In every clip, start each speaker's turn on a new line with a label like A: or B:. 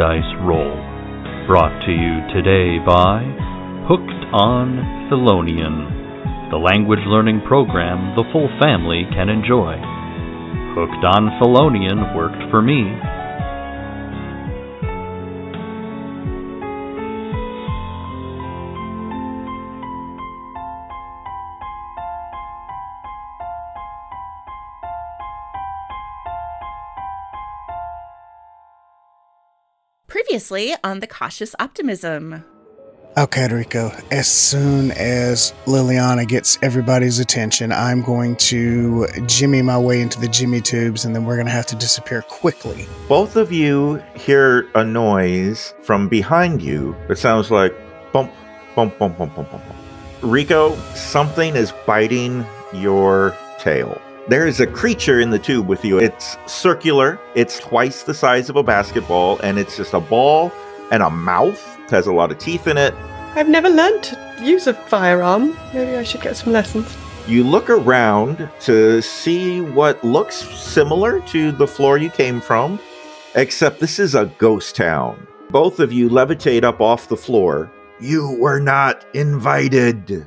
A: dice roll. Brought to you today by Hooked on Felonian, the language learning program the full family can enjoy. Hooked on Felonian worked for me.
B: Previously on the cautious optimism.
C: Okay, Rico. As soon as Liliana gets everybody's attention, I'm going to jimmy my way into the jimmy tubes, and then we're going to have to disappear quickly.
D: Both of you hear a noise from behind you that sounds like bump, bump, bump, bump, bump, bump. bump. Rico, something is biting your tail. There is a creature in the tube with you. It's circular, it's twice the size of a basketball, and it's just a ball and a mouth. It has a lot of teeth in it.
E: I've never learned to use a firearm. Maybe I should get some lessons.
D: You look around to see what looks similar to the floor you came from, except this is a ghost town. Both of you levitate up off the floor. You were not invited.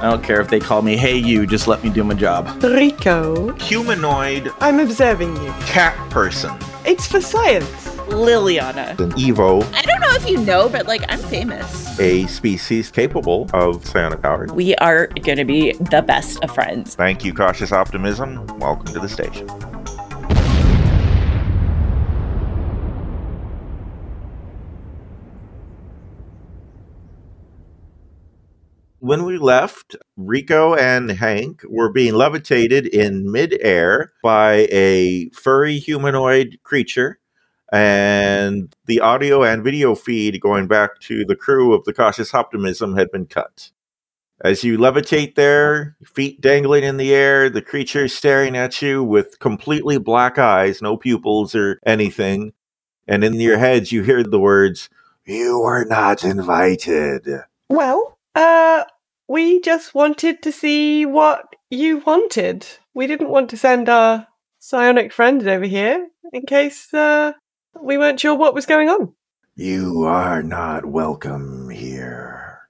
F: I don't care if they call me Hey You, just let me do my job.
E: Rico,
D: Humanoid
E: I'm observing you.
D: cat person.
E: It's for science.
B: Liliana.
D: An Evo,
B: I don't know if you know, but like I'm famous.
D: a species capable of psionic powers.
B: We are gonna be the best of friends.
D: Thank you, cautious optimism. Welcome to the station. When we left, Rico and Hank were being levitated in midair by a furry humanoid creature, and the audio and video feed going back to the crew of the Cautious Optimism had been cut. As you levitate there, feet dangling in the air, the creature staring at you with completely black eyes, no pupils or anything. And in your heads, you hear the words, You were not invited.
E: Well, uh, we just wanted to see what you wanted. We didn't want to send our psionic friends over here in case, uh, we weren't sure what was going on.
D: You are not welcome here.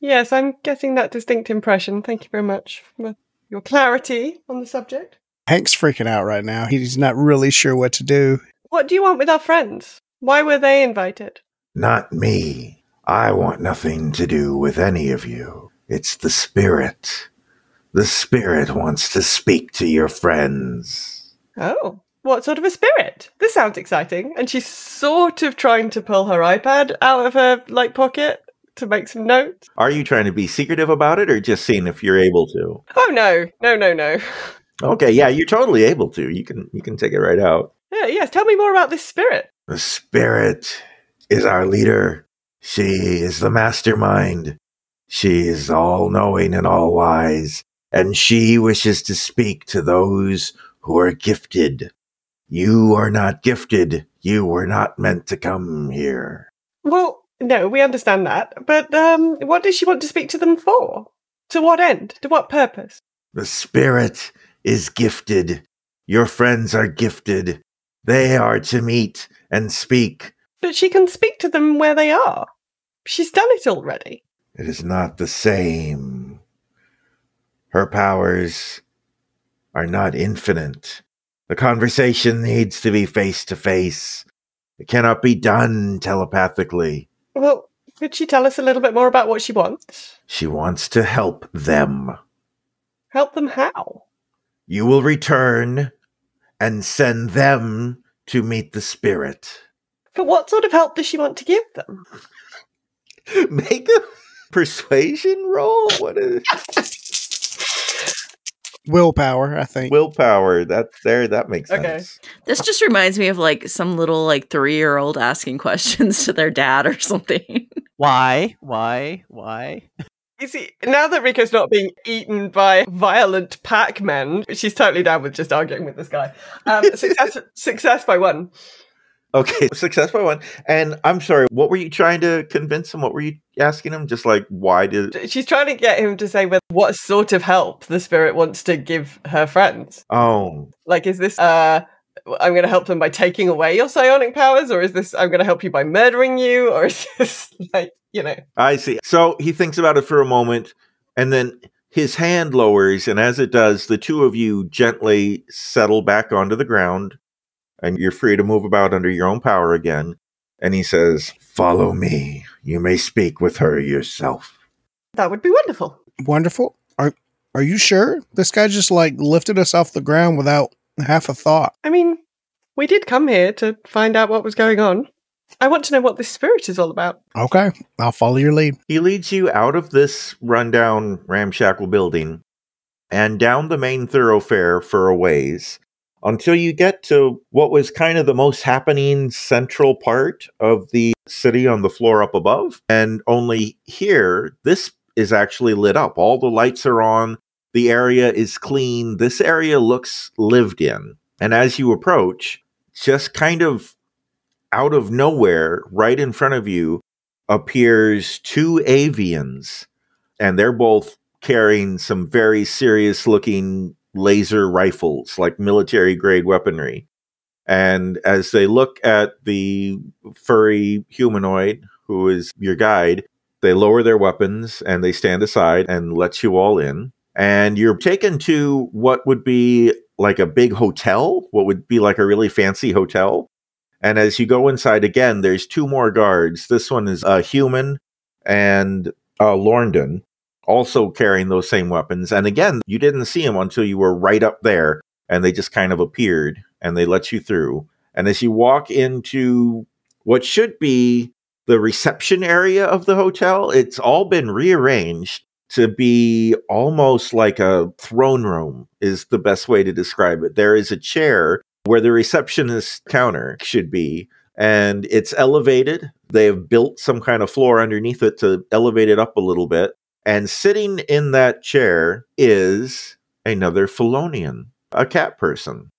E: Yes, I'm getting that distinct impression. Thank you very much for your clarity on the subject.
C: Hank's freaking out right now. He's not really sure what to do.
E: What do you want with our friends? Why were they invited?
D: Not me. I want nothing to do with any of you. It's the spirit. The spirit wants to speak to your friends.
E: Oh, what sort of a spirit? This sounds exciting. And she's sort of trying to pull her iPad out of her like pocket to make some notes.
D: Are you trying to be secretive about it or just seeing if you're able to?
E: Oh no, no, no, no.
D: Okay, yeah, you're totally able to. You can you can take it right out.
E: Yeah, yes, tell me more about this spirit.
D: The spirit is our leader. She is the mastermind. She is all knowing and all wise, and she wishes to speak to those who are gifted. You are not gifted. You were not meant to come here.
E: Well, no, we understand that. But um what does she want to speak to them for? To what end? To what purpose?
D: The spirit is gifted. Your friends are gifted. They are to meet and speak.
E: But she can speak to them where they are. She's done it already.
D: It is not the same. Her powers are not infinite. The conversation needs to be face to face. It cannot be done telepathically.
E: Well, could she tell us a little bit more about what she wants?
D: She wants to help them.
E: Help them how?
D: You will return and send them to meet the spirit.
E: But what sort of help does she want to give them?
D: Make a persuasion roll? What is
C: Willpower, I think.
D: willpower? That there, that makes
E: Okay.
D: sense.
B: This just reminds me of like some little like three year old asking questions to their dad or something.
G: Why? Why? Why?
E: You see, now that Rico's not being eaten by violent Pac-Men, she's totally down with just arguing with this guy. Um, success, success by one.
D: Okay, success by one. And I'm sorry, what were you trying to convince him? What were you asking him? Just like why did?
E: She's trying to get him to say what sort of help the spirit wants to give her friends.
D: Oh,
E: Like, is this, uh, I'm going to help them by taking away your psionic powers, or is this, I'm going to help you by murdering you, or is this, like, you know,
D: I see. So he thinks about it for a moment, and then his hand lowers, and as it does, the two of you gently settle back onto the ground, and you're free to move about under your own power again. And he says, "Follow me. You may speak with her yourself."
E: that would be wonderful.
C: Wonderful. Are are you sure? This guy just like lifted us off the ground without half a thought.
E: I mean, we did come here to find out what was going on. I want to know what this spirit is all about.
C: Okay, I'll follow your lead.
D: He leads you out of this rundown, ramshackle building and down the main thoroughfare for a ways until you get to what was kind of the most happening central part of the city on the floor up above. And only here, this is actually lit up. All the lights are on. The area is clean. This area looks lived in. And as you approach, just kind of out of nowhere, right in front of you, appears two avians, and they're both carrying some very serious looking laser rifles, like military grade weaponry. And as they look at the furry humanoid who is your guide, they lower their weapons and they stand aside and let you all in. And you're taken to what would be like a big hotel, what would be like a really fancy hotel. And as you go inside again, there's two more guards. This one is a human and uh, Lorndon, also carrying those same weapons. And again, you didn't see them until you were right up there, and they just kind of appeared and they let you through. And as you walk into what should be the reception area of the hotel, it's all been rearranged to be almost like a throne room, is the best way to describe it. There is a chair where the receptionist counter should be, and it's elevated. They have built some kind of floor underneath it to elevate it up a little bit. And sitting in that chair is another Felonian, a cat person.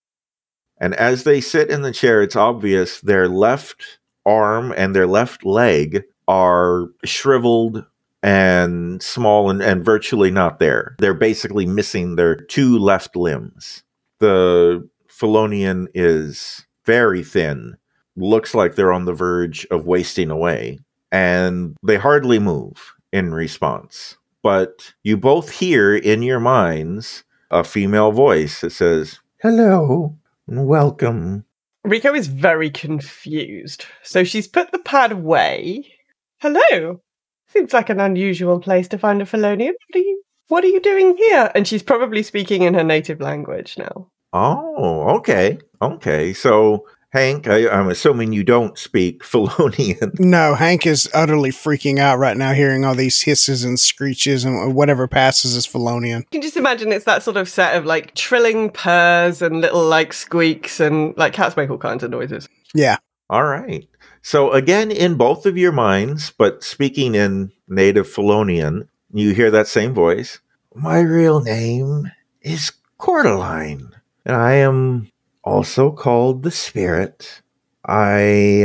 D: And as they sit in the chair, it's obvious their left arm and their left leg are shriveled and small and, and virtually not there. They're basically missing their two left limbs. The Felonian is very thin, looks like they're on the verge of wasting away, and they hardly move in response. But you both hear in your minds a female voice that says, Hello and welcome.
E: Rico is very confused. So she's put the pad away. Hello. Seems like an unusual place to find a Felonian. What are you what are you doing here? And she's probably speaking in her native language now.
D: Oh, okay. Okay. So, Hank, I, I'm assuming you don't speak Felonian.
C: No, Hank is utterly freaking out right now, hearing all these hisses and screeches and whatever passes as Felonian.
E: You can just imagine it's that sort of set of like trilling purrs and little like squeaks and like cats make all kinds of noises.
C: Yeah,
D: All right. So, again, in both of your minds, but speaking in native Felonian, you hear that same voice. My real name is Cordeline, and I am also called the Spirit. I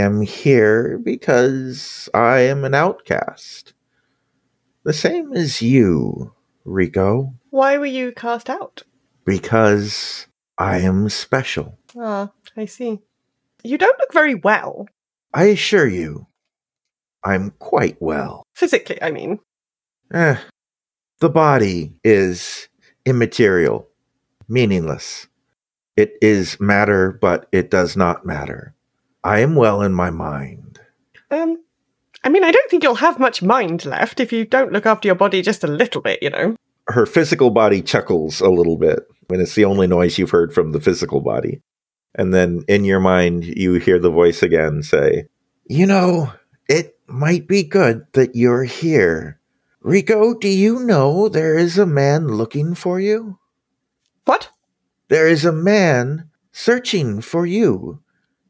D: am here because I am an outcast. The same as you, Rico,
E: Why were you cast out?
D: because I am special.
E: Ah, I see. You don't look very well.
D: I assure you, I'm quite well.
E: Physically, I mean.
D: Eh, the body is immaterial, meaningless. It is matter, but it does not matter. I am well in my mind.
E: Um I mean I don't think you'll have much mind left if you don't look after your body just a little bit, you know.
D: Her physical body chuckles a little bit, and it's the only noise you've heard from the physical body. And then in your mind, you hear the voice again say, You know, it might be good that you're here. Rico, do you know there is a man looking for you?
E: What?
D: There is a man searching for you.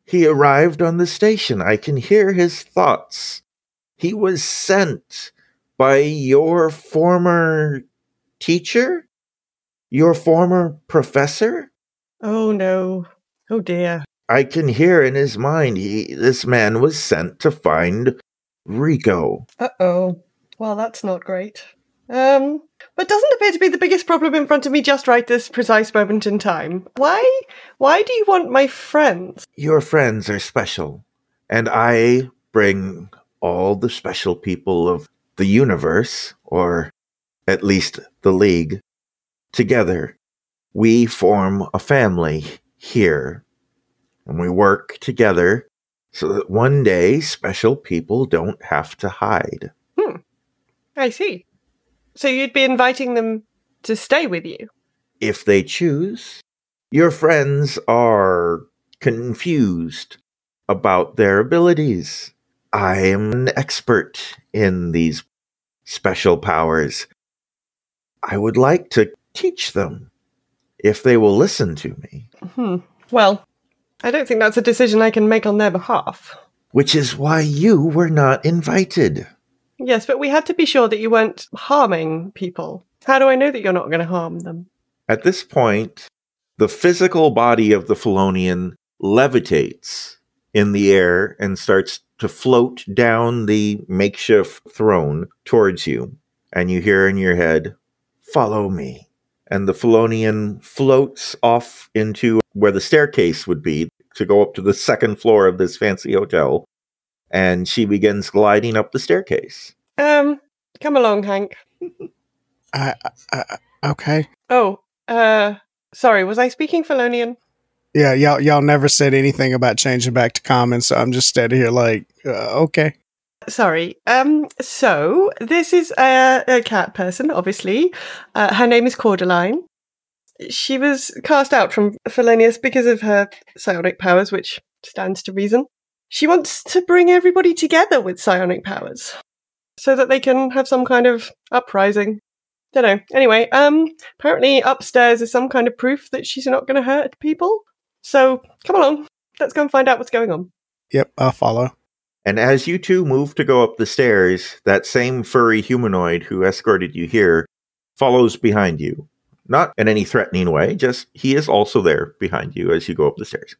D: He arrived on the station. I can hear his thoughts. He was sent by your former teacher? Your former professor?
E: Oh no. Oh dear.
D: I can hear in his mind he this man was sent to find Rico.
E: Uh oh. Well, that's not great. Um, but doesn't appear to be the biggest problem in front of me just right this precise moment in time. Why? Why do you want my friends?
D: Your friends are special, and I bring all the special people of the universe, or at least the League, together. We form a family here, and we work together so that one day special people don't have to hide.
E: Hmm. I see. So you'd be inviting them to stay with you?
D: If they choose, your friends are confused about their abilities. I am an expert in these special powers. I would like to teach them if they will listen to me.
E: Hmm. Well, I don't think that's a decision I can make on their behalf.
D: Which is why you were not invited.
E: Yes, but we had to be sure that you weren't harming people. How do I know that you're not going to harm them?
D: At this point, the physical body of the Felonian levitates in the air and starts to float down the makeshift throne towards you. And you hear in your head, Follow me. And the Felonian floats off into where the staircase would be to go up to the second floor of this fancy hotel. And she begins gliding up the staircase.
E: Um, come along, Hank.
C: I, I, okay.
E: Oh, uh, sorry, was I speaking Felonian?
C: Yeah, y'all y'all never said anything about changing back to common, so I'm just standing here like, uh, okay.
E: Sorry. Um, so this is a, a cat person, obviously. Uh, her name is Cordeline. She was cast out from Felonius because of her psionic powers, which stands to reason. She wants to bring everybody together with psionic powers so that they can have some kind of uprising. Don't know. Anyway, um, apparently upstairs is some kind of proof that she's not going to hurt people. So come along, let's go and find out what's going on.
C: Yep, I'll follow.
D: And as you two move to go up the stairs, that same furry humanoid who escorted you here follows behind you. Not in any threatening way, just he is also there behind you as you go up the stairs.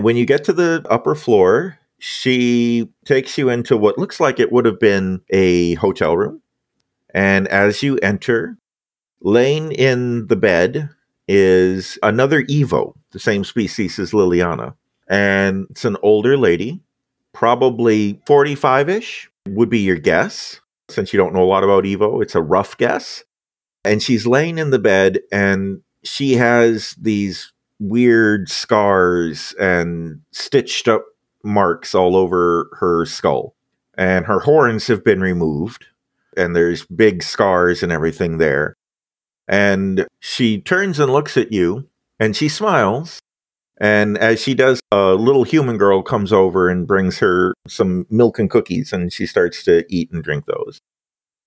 D: When you get to the upper floor, she takes you into what looks like it would have been a hotel room. And as you enter, laying in the bed is another Evo, the same species as Liliana. And it's an older lady, probably 45 ish, would be your guess. Since you don't know a lot about Evo, it's a rough guess. And she's laying in the bed and she has these weird scars and stitched up marks all over her skull. And her horns have been removed, and there's big scars and everything there. And she turns and looks at you, and she smiles. And as she does, a little human girl comes over and brings her some milk and cookies, and she starts to eat and drink those.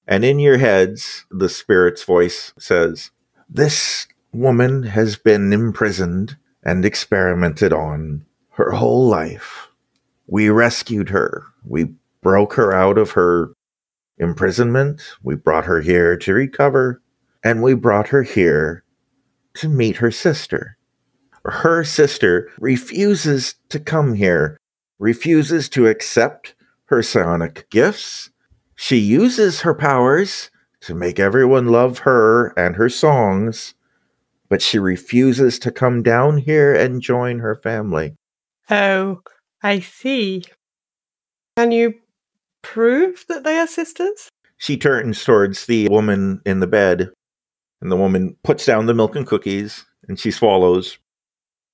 D: And in your heads, the spirit's voice says, This woman has been imprisoned and experimented on her whole life. We rescued her. We broke her out of her imprisonment. We brought her here to recover, and we brought her here to meet her sister. Her sister refuses to come here, refuses to accept her psionic gifts. She uses her powers to make everyone love her and her songs, but she refuses to come down here and join her family.
E: Oh, I see. Can you prove that they are sisters?
D: She turns towards the woman in the bed, and the woman puts down the milk and cookies, and she swallows,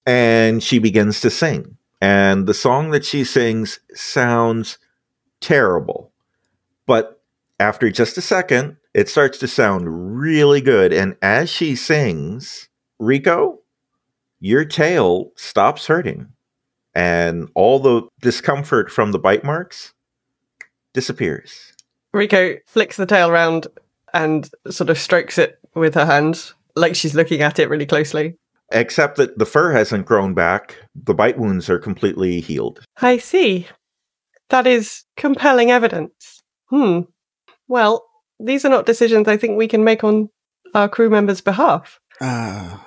D: and she begins to sing. And the song that she sings sounds terrible. But after just a second, it starts to sound really good. And as she sings, Rico, your tail stops hurting and all the discomfort from the bite marks disappears.
E: Rico flicks the tail round and sort of strokes it with her hands, like she's looking at it really closely.
D: Except that the fur hasn't grown back. The bite wounds are completely healed.
E: I see. That is compelling evidence. Hmm. Well, these are not decisions I think we can make on our crew members' behalf.
C: Uh,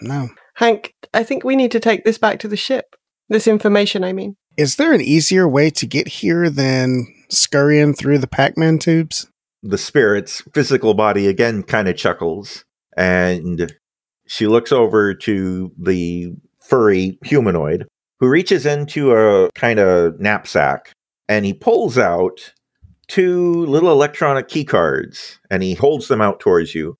C: no.
E: Hank, I think we need to take this back to the ship. This information, I mean.
C: Is there an easier way to get here than scurrying through the Pac Man tubes?
D: The spirit's physical body again kind of chuckles and she looks over to the furry humanoid who reaches into a kind of knapsack and he pulls out two little electronic key cards and he holds them out towards you.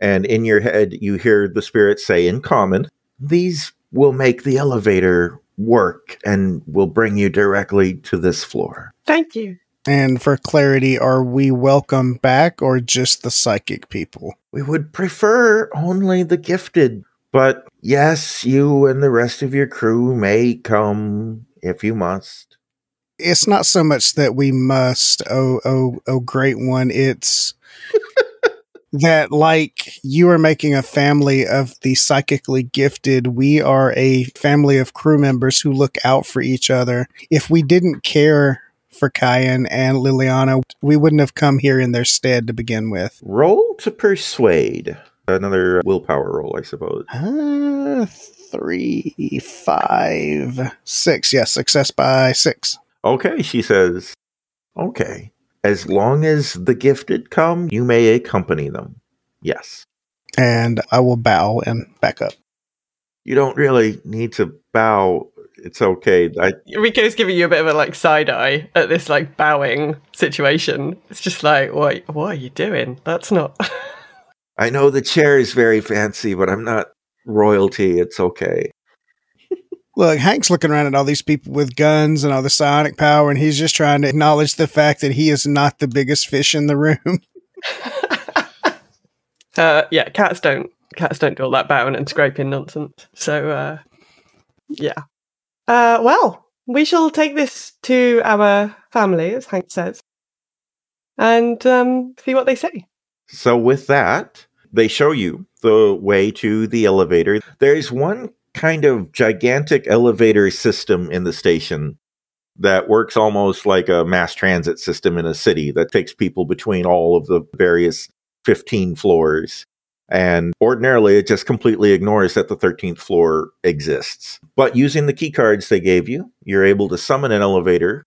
D: And in your head, you hear the spirit say in common, These will make the elevator work and will bring you directly to this floor.
E: Thank you.
C: And for clarity, are we welcome back or just the psychic people?
D: We would prefer only the gifted, but yes, you and the rest of your crew may come if you must.
C: It's not so much that we must, oh, oh, oh, great one. It's that, like, you are making a family of the psychically gifted. We are a family of crew members who look out for each other. If we didn't care for Kyan and Liliana, we wouldn't have come here in their stead to begin with.
D: Roll to persuade. Another willpower roll, I suppose.
C: Uh, three, five, six. Yes, success by six.
D: Okay, she says, Okay. As long as the gifted come, you may accompany them. Yes.
C: And I will bow and back up.
D: You don't really need to bow. It's okay. I,
E: Rico's giving you a bit of a like side eye at this like bowing situation. It's just like, what what are you doing? That's not
D: I know the chair is very fancy, but I'm not royalty. It's okay.
C: Look, Hank's looking around at all these people with guns and all the psionic power, and he's just trying to acknowledge the fact that he is not the biggest fish in the room.
E: uh yeah, cats don't cats don't do all that bowing and scraping nonsense. So uh yeah. Uh well, we shall take this to our family, as Hank says. And um see what they say.
D: So, with that, they show you the way to the elevator. There's one kind of gigantic elevator system in the station that works almost like a mass transit system in a city that takes people between all of the various 15 floors. And ordinarily, it just completely ignores that the 13th floor exists. But using the key cards they gave you, you're able to summon an elevator.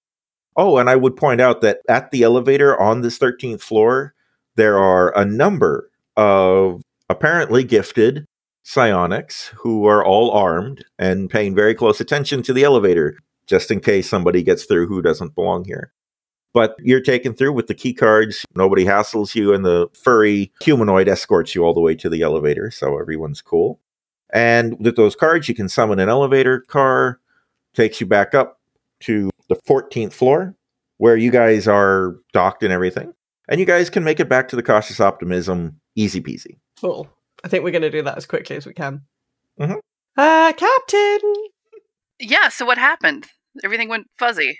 D: Oh, and I would point out that at the elevator on this 13th floor, there are a number of apparently gifted psionics who are all armed and paying very close attention to the elevator just in case somebody gets through who doesn't belong here. But you're taken through with the key cards. Nobody hassles you, and the furry humanoid escorts you all the way to the elevator, so everyone's cool. And with those cards, you can summon an elevator car, takes you back up to the 14th floor, where you guys are docked and everything. And you guys can make it back to the cautious optimism easy peasy.
E: Cool. I think we're gonna do that as quickly as we can.
D: Mhm.
E: Uh Captain!
H: Yeah, so what happened? Everything went fuzzy.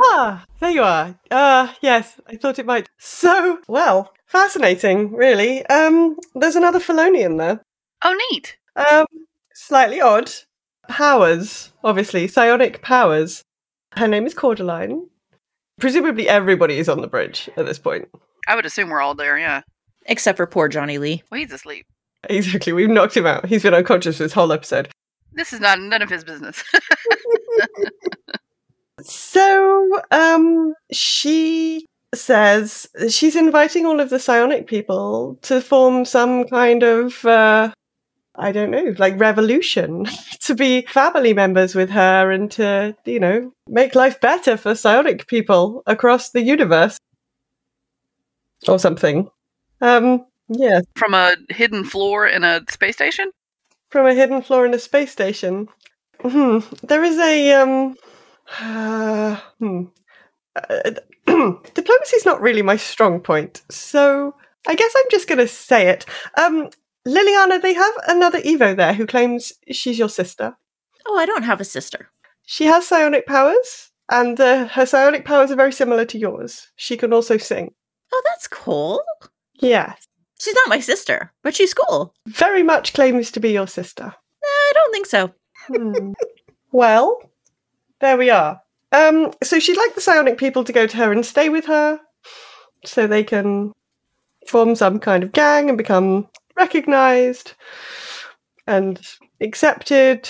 E: Ah, there you are. Uh yes, I thought it might. So well, fascinating, really. Um there's another Felonian there.
H: Oh, neat.
E: Um slightly odd. Powers, obviously, psionic powers. Her name is Cordeline. Presumably everybody is on the bridge at this point.
H: I would assume we're all there, yeah.
B: Except for poor Johnny Lee.
H: Well, he's asleep.
E: Exactly, we've knocked him out. He's been unconscious this whole episode.
H: This is not none of his business.
E: So, um, she says she's inviting all of the psionic people to form some kind of, uh, I don't know, like revolution to be family members with her and to, you know, make life better for psionic people across the universe or something. Um, yeah,
H: From a hidden floor in a space station?
E: from a hidden floor in a space station. Hmm. There is a um. Uh, hmm. Uh, diplomacy is not really my strong point, so I guess I'm just going to say it. Um, Liliana, they have another Evo there who claims she's your sister.
B: Oh, I don't have a sister.
E: She has psionic powers, and uh, her psionic powers are very similar to yours. She can also sing.
B: Oh, that's cool.
E: Yes.
B: She's not my sister, but she's cool.
E: Very much claims to be your sister.
B: I don't think so.
E: Hmm. well, there we are. Um, so she'd like the psionic people to go to her and stay with her so they can form some kind of gang and become recognized and accepted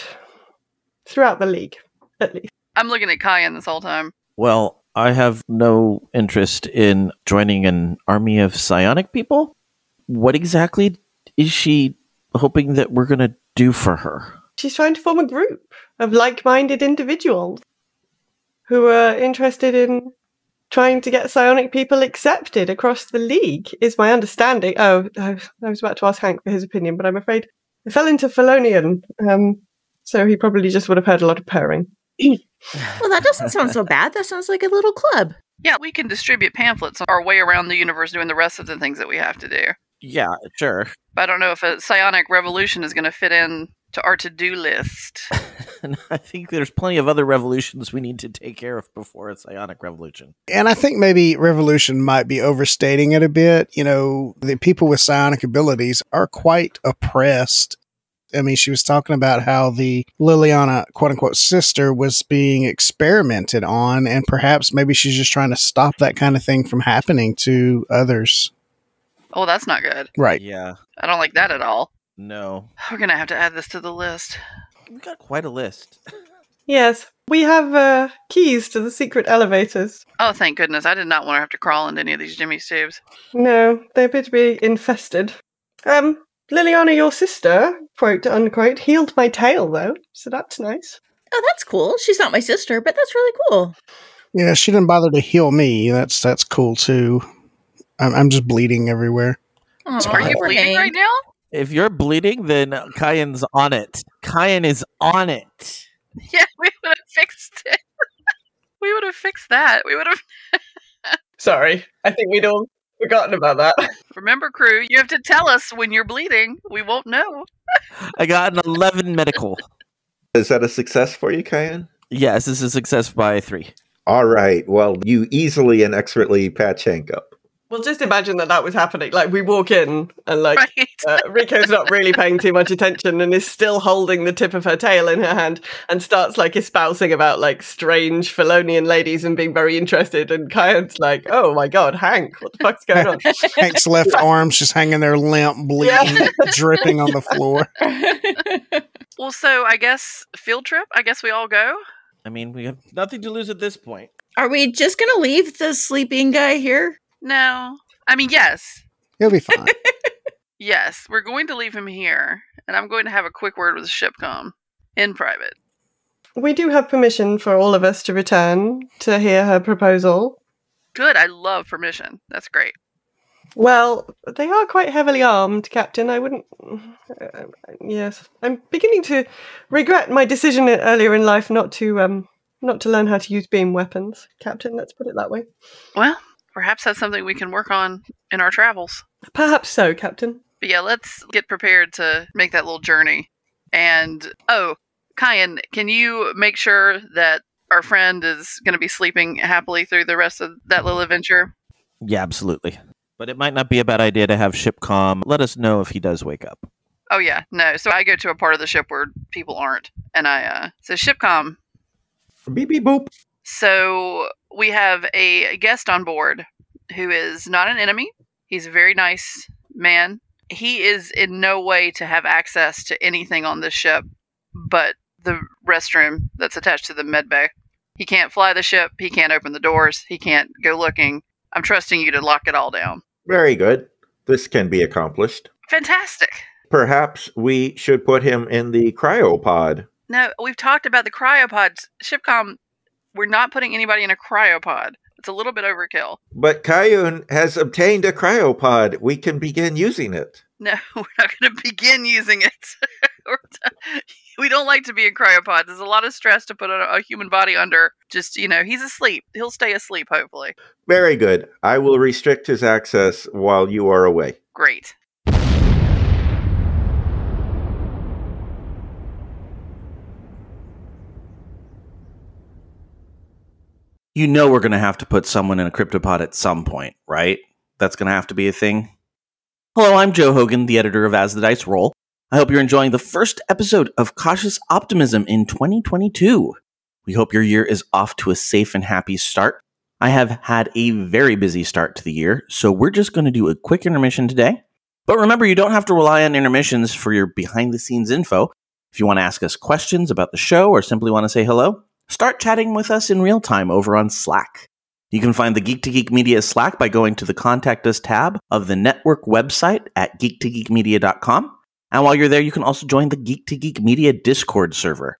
E: throughout the league, at least.
H: I'm looking at Kyan this whole time.
G: Well, I have no interest in joining an army of psionic people. What exactly is she hoping that we're going to do for her?
E: She's trying to form a group of like minded individuals who are interested in trying to get psionic people accepted across the league, is my understanding. Oh, I was- about to ask Hank for his opinion, but I'm afraid I fell into Felonian, um, so he probably just would have heard a lot of purring.
B: Well, that doesn't sound so bad. That sounds like a little club.
H: Yeah, we can distribute pamphlets our way around the universe doing the rest of the things that we have to do.
G: Yeah, sure.
H: But I don't know if a psionic revolution is going to fit in to our to-do list.
G: And I think there's plenty of other revolutions we need to take care of before a psionic revolution.
C: And I think maybe revolution might be overstating it a bit. You know, the people with psionic abilities are quite oppressed. I mean, she was talking about how the Liliana quote unquote sister was being experimented on, and perhaps maybe she's just trying to stop that kind of thing from happening to others.
H: Oh, that's not good.
C: Right.
G: Yeah,
H: I don't like that at all.
G: no.
H: We're going to have to add this to the list.
G: We got quite a list.
E: Yes, we have uh, keys to the secret elevators.
H: Oh, thank goodness. I did not want to have to crawl into any of these Jimmy's tubes.
E: No, they appear to be infested. Um, Liliana, your sister, quote unquote, healed my tail though, so that's nice.
B: Oh, that's cool. She's not my sister, but that's really cool.
C: Yeah, she didn't bother to heal me. That's that's cool too. I'm, I'm just bleeding everywhere.
B: Aw,
H: Are you bleeding right now?
G: If you're bleeding, then Kyan's on it. Kyan is on it.
H: Yeah, we would have fixed it. we would have fixed that. We would have.
E: Sorry, I think we'd all forgotten about that.
H: Remember, crew, you have to tell us when you're bleeding. We won't know.
G: I got an 11 medical.
D: Is that a success for you, Kyan?
G: Yes, this is a success by three.
D: All right. Well, you easily and expertly patch Hank up.
E: Well, just imagine that that was happening. Like, we walk in and, like,
H: Right?
E: uh, Rico's not really paying too much attention and is still holding the tip of her tail in her hand and starts, like, espousing about, like, strange Felonian ladies and being very interested. And Kyan's like, oh my god, Hank, what the fuck's going on?
C: Hank's left arm's just hanging there limp, bleeding, dripping on the floor.
H: Well, so I guess field trip. I guess we all go.
G: I mean, we have nothing to lose at this point.
B: Are we just gonna leave the sleeping guy here?
H: No, I mean yes,
C: He'll be fine.
H: yes. We're going to leave him here, and I'm going to have a quick word with Shipcom in private.
E: We do have permission for all of us to return to hear her proposal.
H: Good. I love permission. That's great.
E: Well, they are quite heavily armed, Captain. I wouldn't. Uh, yes, I'm beginning to regret my decision earlier in life not to um not to learn how to use beam weapons, Captain. Let's put it that way.
H: Well, perhaps that's something we can work on in our travels.
E: Perhaps so, Captain.
H: But yeah, let's get prepared to make that little journey. And oh, Kyan, can you make sure that our friend is going to be sleeping happily through the rest of that little adventure?
G: Yeah, absolutely. But it might not be a bad idea to have Shipcom let us know if he does wake up.
H: Oh yeah, no. So I go to a part of the ship where people aren't, and I uh so shipcom.
D: Beep beep boop.
H: So we have a guest on board who is not an enemy. He's a very nice man. He is in no way to have access to anything on this ship but the restroom that's attached to the med bay. He can't fly the ship. He can't open the doors. He can't go looking. I'm trusting you to lock it all down.
D: Very good. This can be accomplished.
H: Fantastic.
D: Perhaps we should put him in the cryopod.
H: No, we've talked about the cryopods. Shipcom, we're not putting anybody in a cryopod. It's a little bit overkill.
D: But Kyan has obtained a cryopod. We can begin using it.
H: No, we're not going to begin using it. We don't like to be in cryopods. There's a lot of stress to put a, a human body under. Just, you know, he's asleep. He'll stay asleep, hopefully.
D: Very good. I will restrict his access while you are away.
H: Great.
F: You know we're going to have to put someone in a cryptopod at some point, right? That's going to have to be a thing.
G: Hello, I'm Joe Hogan, the editor of As the Dice Roll. I hope you're enjoying the first episode of Cautious Optimism in 2022. We hope your year is off to a safe and happy start. I have had a very busy start to the year, so we're just going to do a quick intermission today. But remember, you don't have to rely on intermissions for your behind the scenes info. If you want to ask us questions about the show or simply want to say hello, start chatting with us in real time over on Slack. You can find the Geek to Geek Media Slack by going to the Contact Us tab of the network website at geektogeekmedia.com. And while you're there, you can also join the Geek to Geek Media Discord server.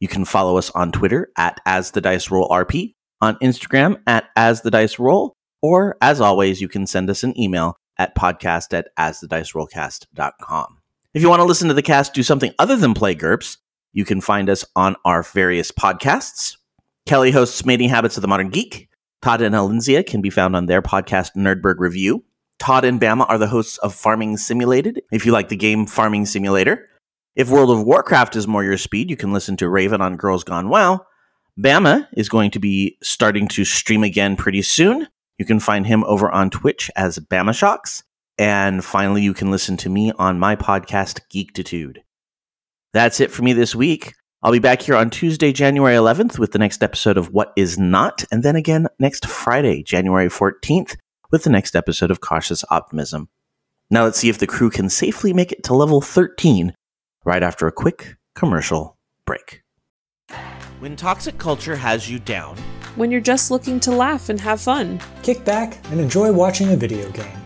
G: You can follow us on Twitter at As the Dice Roll RP, on Instagram at As the Dice Roll, or as always, you can send us an email at podcast at asthedicerollcast.com. If you want to listen to the cast do something other than play GURPS, you can find us on our various podcasts. Kelly hosts Mating Habits of the Modern Geek. Todd and Alinzia can be found on their podcast Nerdberg Review. Todd and Bama are the hosts of Farming Simulated, if you like the game Farming Simulator. If World of Warcraft is more your speed, you can listen to Raven on Girls Gone WoW. Bama is going to be starting to stream again pretty soon. You can find him over on Twitch as Bama Shocks. And finally, you can listen to me on my podcast, Geektitude. That's it for me this week. I'll be back here on Tuesday, January 11th with the next episode of What Is Not, and then again next Friday, January 14th, with the next episode of Cautious Optimism. Now let's see if the crew can safely make it to level 13 right after a quick commercial break. When toxic culture has you down,
I: when you're just looking to laugh and have fun.
J: Kick back and enjoy watching a video game.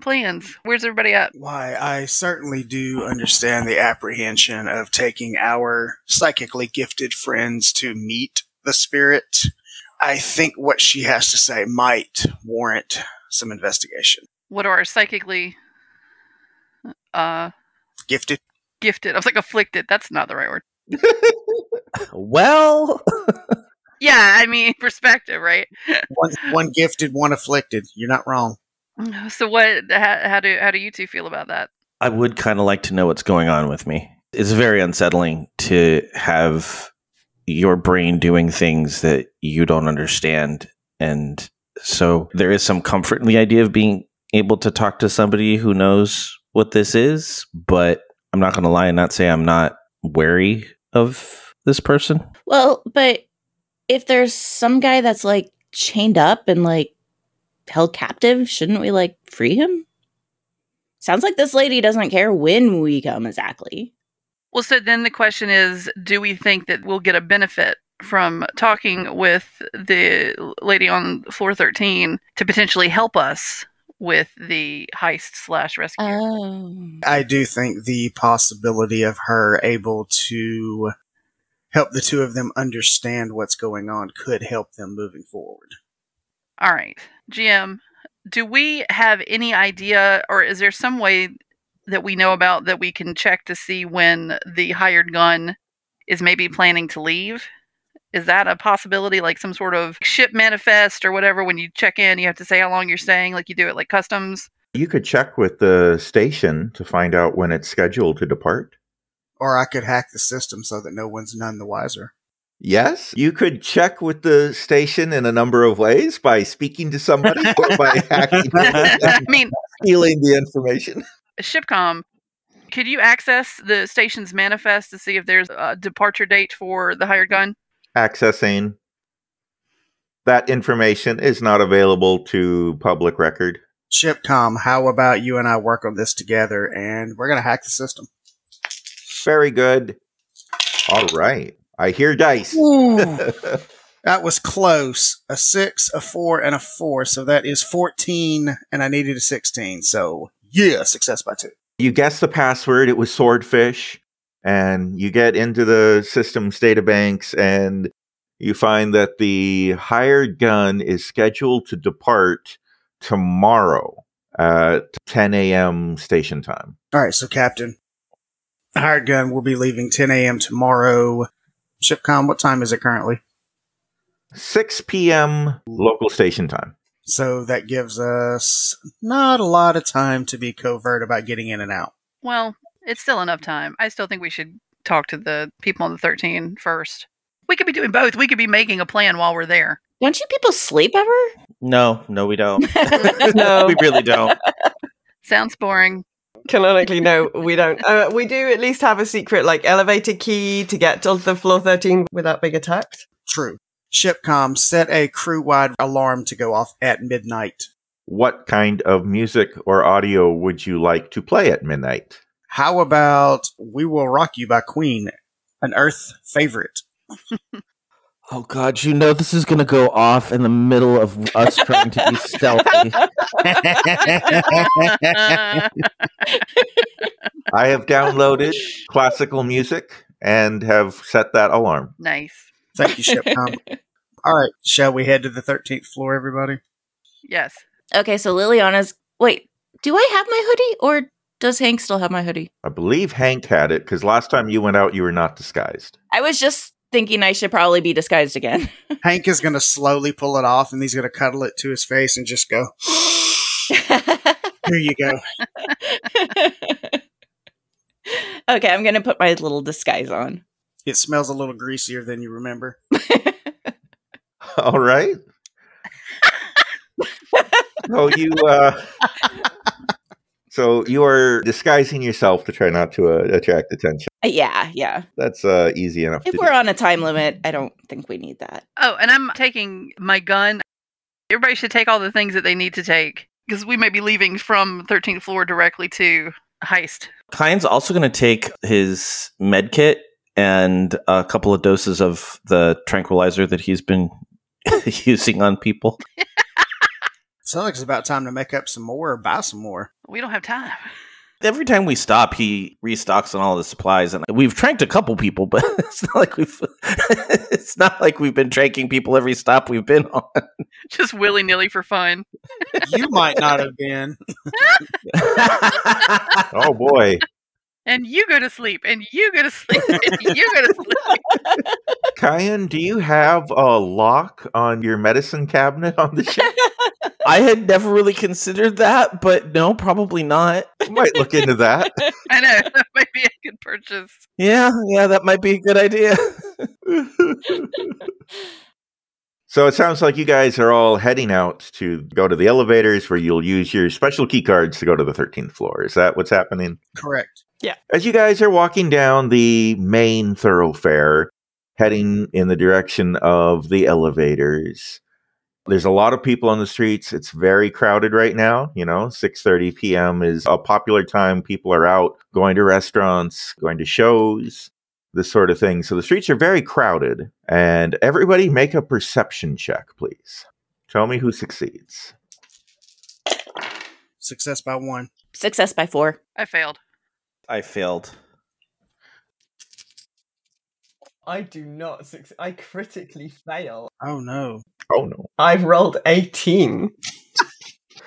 H: plans? Where's everybody at?
C: Why, I certainly do understand the apprehension of taking our psychically gifted friends to meet the spirit. I think what she has to say might warrant some investigation.
H: What are our psychically uh
C: gifted?
H: Gifted. I was like afflicted. That's not the right word.
G: well,
H: yeah, I mean perspective, right?
C: one, one gifted, one afflicted. You're not wrong.
H: So what? How, how do how do you two feel about that?
G: I would kind of like to know what's going on with me. It's very unsettling to have your brain doing things that you don't understand, and so there is some comfort in the idea of being able to talk to somebody who knows what this is. But I'm not going to lie and not say I'm not wary of this person.
B: Well, but if there's some guy that's like chained up and like held captive, shouldn't we like free him? Sounds like this lady doesn't care when we come exactly.
H: Well, so then the question is do we think that we'll get a benefit from talking with the lady on floor 13 to potentially help us with the heist slash rescue?
B: Oh.
C: I do think the possibility of her able to help the two of them understand what's going on could help them moving forward.
H: All right. GM, do we have any idea, or is there some way that we know about that we can check to see when the hired gun is maybe planning to leave? Is that a possibility, like some sort of ship manifest or whatever? When you check in, you have to say how long you're staying, like you do at like customs.
D: You could check with the station to find out when it's scheduled to depart.
C: Or I could hack the system so that no one's none the wiser.
D: Yes, you could check with the station in a number of ways by speaking to somebody or by hacking.
H: I mean,
D: stealing the information.
H: Shipcom, could you access the station's manifest to see if there's a departure date for the hired gun?
D: Accessing. That information is not available to public record.
C: Shipcom, how about you and I work on this together and we're going to hack the system?
D: Very good. All right. I hear dice.
K: That was close. A six, a four, and a four. So that is 14, and I needed a 16. So, yeah, success by two.
D: You guess the password. It was swordfish. And you get into the system's databanks and you find that the hired gun is scheduled to depart tomorrow at 10 a.m. station time.
K: All right, so Captain, hired gun will be leaving 10 a.m. tomorrow. Shipcom, what time is it currently?
D: 6 p.m. local station time.
K: So that gives us not a lot of time to be covert about getting in and out.
H: Well, it's still enough time. I still think we should talk to the people on the 13 first. We could be doing both. We could be making a plan while we're there.
B: Don't you people sleep ever?
G: No, no, we don't.
E: No.
G: we really don't.
H: Sounds boring.
E: Canonically, no, we don't. Uh, we do at least have a secret, like elevator key to get to the floor 13 without being attacked.
K: True. Shipcom, set a crew wide alarm to go off at midnight.
D: What kind of music or audio would you like to play at midnight?
K: How about We Will Rock You by Queen, an Earth favorite?
G: Oh God, you know this is gonna go off in the middle of us trying to be stealthy.
D: I have downloaded classical music and have set that alarm.
H: Nice.
K: Thank you, Shipcom. All right, shall we head to the 13th floor, everybody?
H: Yes.
B: Okay, so Liliana's. Wait, do I have my hoodie or does Hank still have my hoodie?
D: I believe Hank had it because last time you went out, you were not disguised.
B: I was just thinking I should probably be disguised again.
K: Hank is going to slowly pull it off and he's going to cuddle it to his face and just go, Here you go.
B: okay, I'm going to put my little disguise on.
K: It smells a little greasier than you remember.
D: All right. oh, you. Uh, so you are disguising yourself to try not to uh, attract attention.
B: Uh, yeah, yeah.
D: That's uh, easy enough.
B: If
D: to
B: we're
D: do.
B: on a time limit, I don't think we need that.
H: Oh, and I'm taking my gun. Everybody should take all the things that they need to take because we may be leaving from 13th floor directly to heist.
G: Kyan's also gonna take his med kit and a couple of doses of the tranquilizer that he's been using on people.
K: Sounds like it's about time to make up some more or buy some more.
H: We don't have time.
G: Every time we stop, he restocks on all the supplies, and we've tranked a couple people, but it's not like we've it's not like we've been tranking people every stop we've been on.
H: Just willy nilly for fun.
K: You might not have been.
D: oh boy,
H: And you go to sleep, and you go to sleep, and you go to sleep.
D: Kyan, do you have a lock on your medicine cabinet on the ship?
G: I had never really considered that, but no, probably not.
D: Might look into that.
H: I know that might be a good purchase.
G: Yeah, yeah, that might be a good idea.
D: So it sounds like you guys are all heading out to go to the elevators where you'll use your special key cards to go to the 13th floor. Is that what's happening?
K: Correct. Yeah.
D: As you guys are walking down the main thoroughfare, heading in the direction of the elevators, there's a lot of people on the streets. It's very crowded right now. You know, 6:30 p.m. is a popular time. People are out going to restaurants, going to shows, this sort of thing. So the streets are very crowded. And everybody make a perception check, please. Tell me who succeeds.
K: Success by one.
B: Success by four.
H: I failed.
G: I failed.
E: I do not succeed. I critically fail.
K: Oh no.
D: Oh no.
E: I've rolled 18.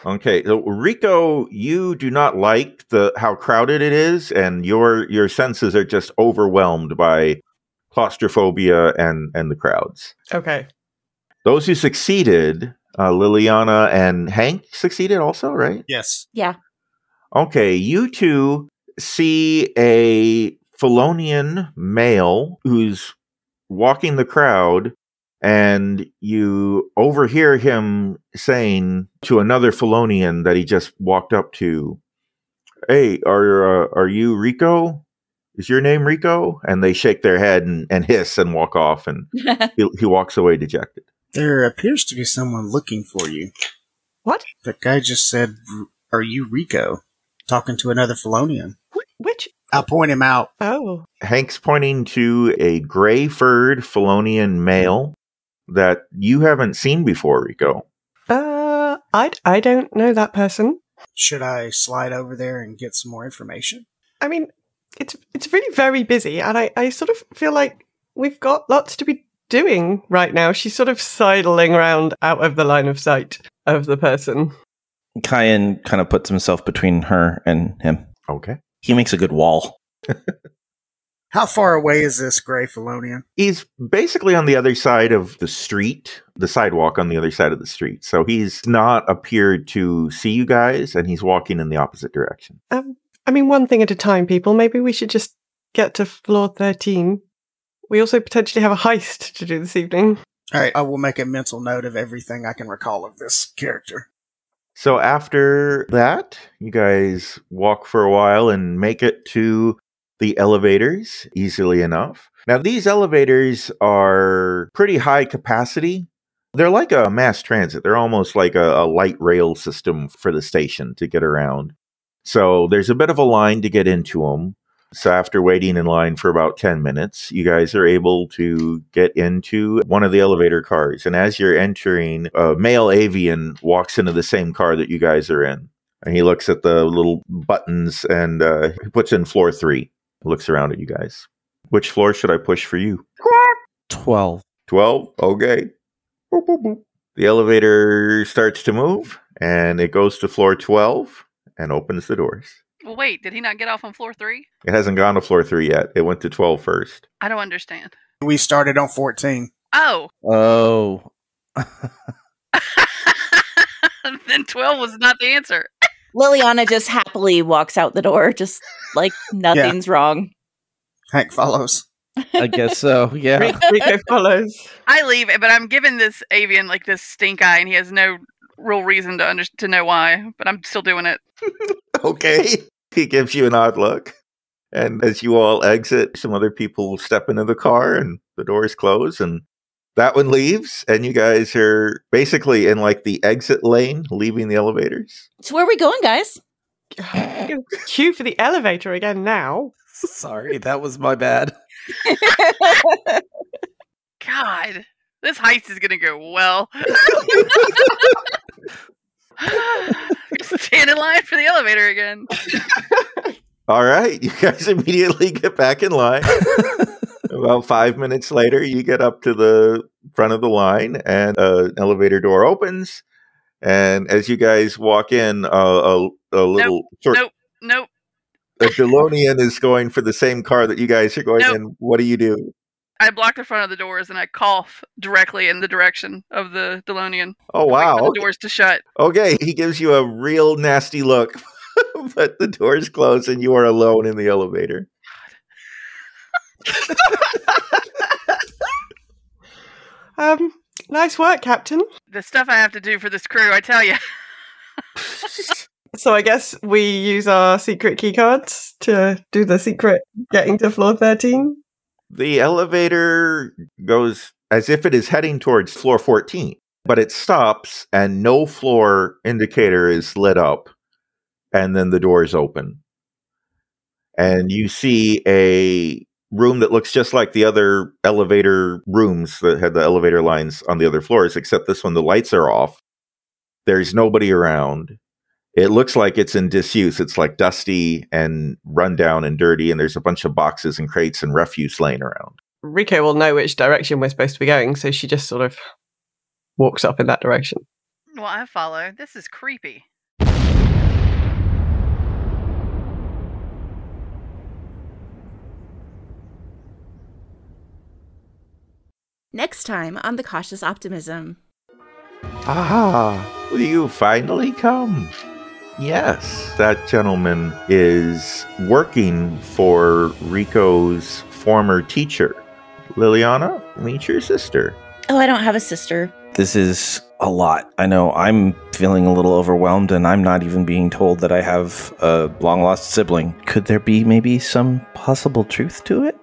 D: Okay, so Rico, you do not like the how crowded it is, and your your senses are just overwhelmed by claustrophobia and and the crowds.
E: Okay.
D: Those who succeeded, uh, Liliana and Hank succeeded also, right?
K: Yes.
B: Yeah.
D: Okay, you two see a Felonian male who's walking the crowd, and you overhear him saying to another Felonian that he just walked up to, "Hey, are uh, are you Rico? Is your name Rico?" And they shake their head and, and hiss and walk off, and he, he walks away dejected.
K: There appears to be someone looking for you.
E: What?
K: The guy just said, Are you Rico? Talking to another Felonian.
E: Which
C: I'll point him out.
E: Oh.
D: Hank's pointing to a gray furred Felonian male that you haven't seen before, Rico.
E: Uh, I, I don't know that person.
C: Should I slide over there and get some more information?
E: I mean, it's it's really very busy, and I, I sort of feel like we've got lots to be doing right now. She's sort of sidling around out of the line of sight of the person.
G: Kyan kind of puts himself between her and him.
D: Okay.
G: He makes a good wall.
C: How far away is this Gray Felonian?
D: He's basically on the other side of the street, the sidewalk on the other side of the street. So he's not appeared to see you guys, and he's walking in the opposite direction.
E: Um, I mean, one thing at a time, people. Maybe we should just get to floor 13. We also potentially have a heist to do this evening.
C: All right, I will make a mental note of everything I can recall of this character.
D: So after that, you guys walk for a while and make it to the elevators easily enough. Now, these elevators are pretty high capacity. They're like a mass transit, they're almost like a, a light rail system for the station to get around. So there's a bit of a line to get into them. So after waiting in line for about 10 minutes, you guys are able to get into one of the elevator cars. And as you're entering, a male avian walks into the same car that you guys are in. And he looks at the little buttons and uh, he puts in floor three. Looks around at you guys. Which floor should I push for you?
G: 12.
D: 12? Okay. Boop, boop, boop. The elevator starts to move and it goes to floor 12 and opens the doors.
H: Well, wait, did he not get off on floor three?
D: It hasn't gone to floor three yet. It went to 12 first.
H: I don't understand.
C: We started on 14.
H: Oh,
G: Oh.
H: then 12 was not the answer.
B: Liliana just happily walks out the door, just like nothing's wrong.
C: Hank follows.
G: I guess so. Yeah.
E: Rico, Rico follows.
H: I leave, but I'm giving this avian like this stink eye, and he has no real reason to under- to know why. But I'm still doing it.
D: Okay. He gives you an odd look. And as you all exit, some other people step into the car and the doors close and that one leaves and you guys are basically in like the exit lane leaving the elevators.
B: So where are we going, guys?
E: Cue for the elevator again now.
G: Sorry, that was my bad.
H: God, this heist is gonna go well. Stand in line for the elevator again.
D: All right, you guys immediately get back in line. About five minutes later, you get up to the front of the line, and uh, an elevator door opens. And as you guys walk in, uh, a, a little short,
H: Nope, nope.
D: a Delonian is going for the same car that you guys are going
H: Nope.
D: in. What do you do?
H: I block the front of the doors and I cough directly in the direction of the Delonian.
D: Oh wow!
H: the doors to shut.
D: okay, he gives you a real nasty look, but the doors close and you are alone in the elevator.
E: Um, nice work, Captain.
H: The stuff I have to do for this crew, I tell you.
E: So I guess we use our secret key cards to do the secret getting to floor 13.
D: The elevator goes as if it is heading towards floor 14, but it stops and no floor indicator is lit up. And then the doors open. And you see a room that looks just like the other elevator rooms that had the elevator lines on the other floors, except this one, the lights are off. There's nobody around. It looks like it's in disuse. It's like dusty and rundown and dirty, and there's a bunch of boxes and crates and refuse laying around.
E: Rico will know which direction we're supposed to be going, so she just sort of walks up in that direction.
H: Well, I follow. This is creepy.
B: Next time on The Cautious Optimism.
D: Ah, will you finally come? Yes, that gentleman is working for Rico's former teacher. Liliana, meet your sister.
B: Oh, I don't have a sister.
G: This is a lot. I know I'm feeling a little overwhelmed and I'm not even being told that I have a long lost sibling. Could there be maybe some possible truth to it?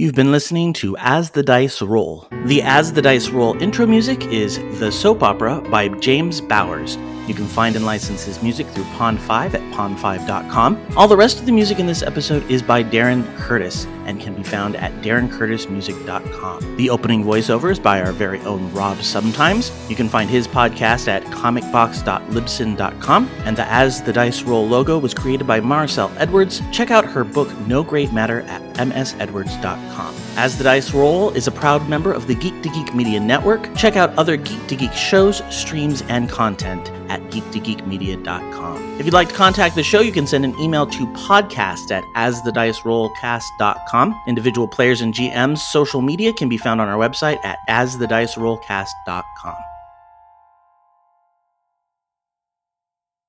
G: You've been listening to As the Dice Roll. The As the Dice Roll intro music is The Soap Opera by James Bowers. You can find and license his music through Pond5 at pond5.com. All the rest of the music in this episode is by Darren Curtis and can be found at darrencurtismusic.com. The opening voiceover is by our very own Rob Sometimes. You can find his podcast at comicbox.libsyn.com. And the As the Dice Roll logo was created by Marcel Edwards. Check out her book No Great Matter at msedwards.com. As the Dice Roll is a proud member of the Geek to Geek Media Network. Check out other Geek to Geek shows, streams, and content at geektogeekmedia.com. If you'd like to contact the show, you can send an email to podcast at asthedicerollcast.com. Individual players and GMs' social media can be found on our website at asthedicerollcast.com.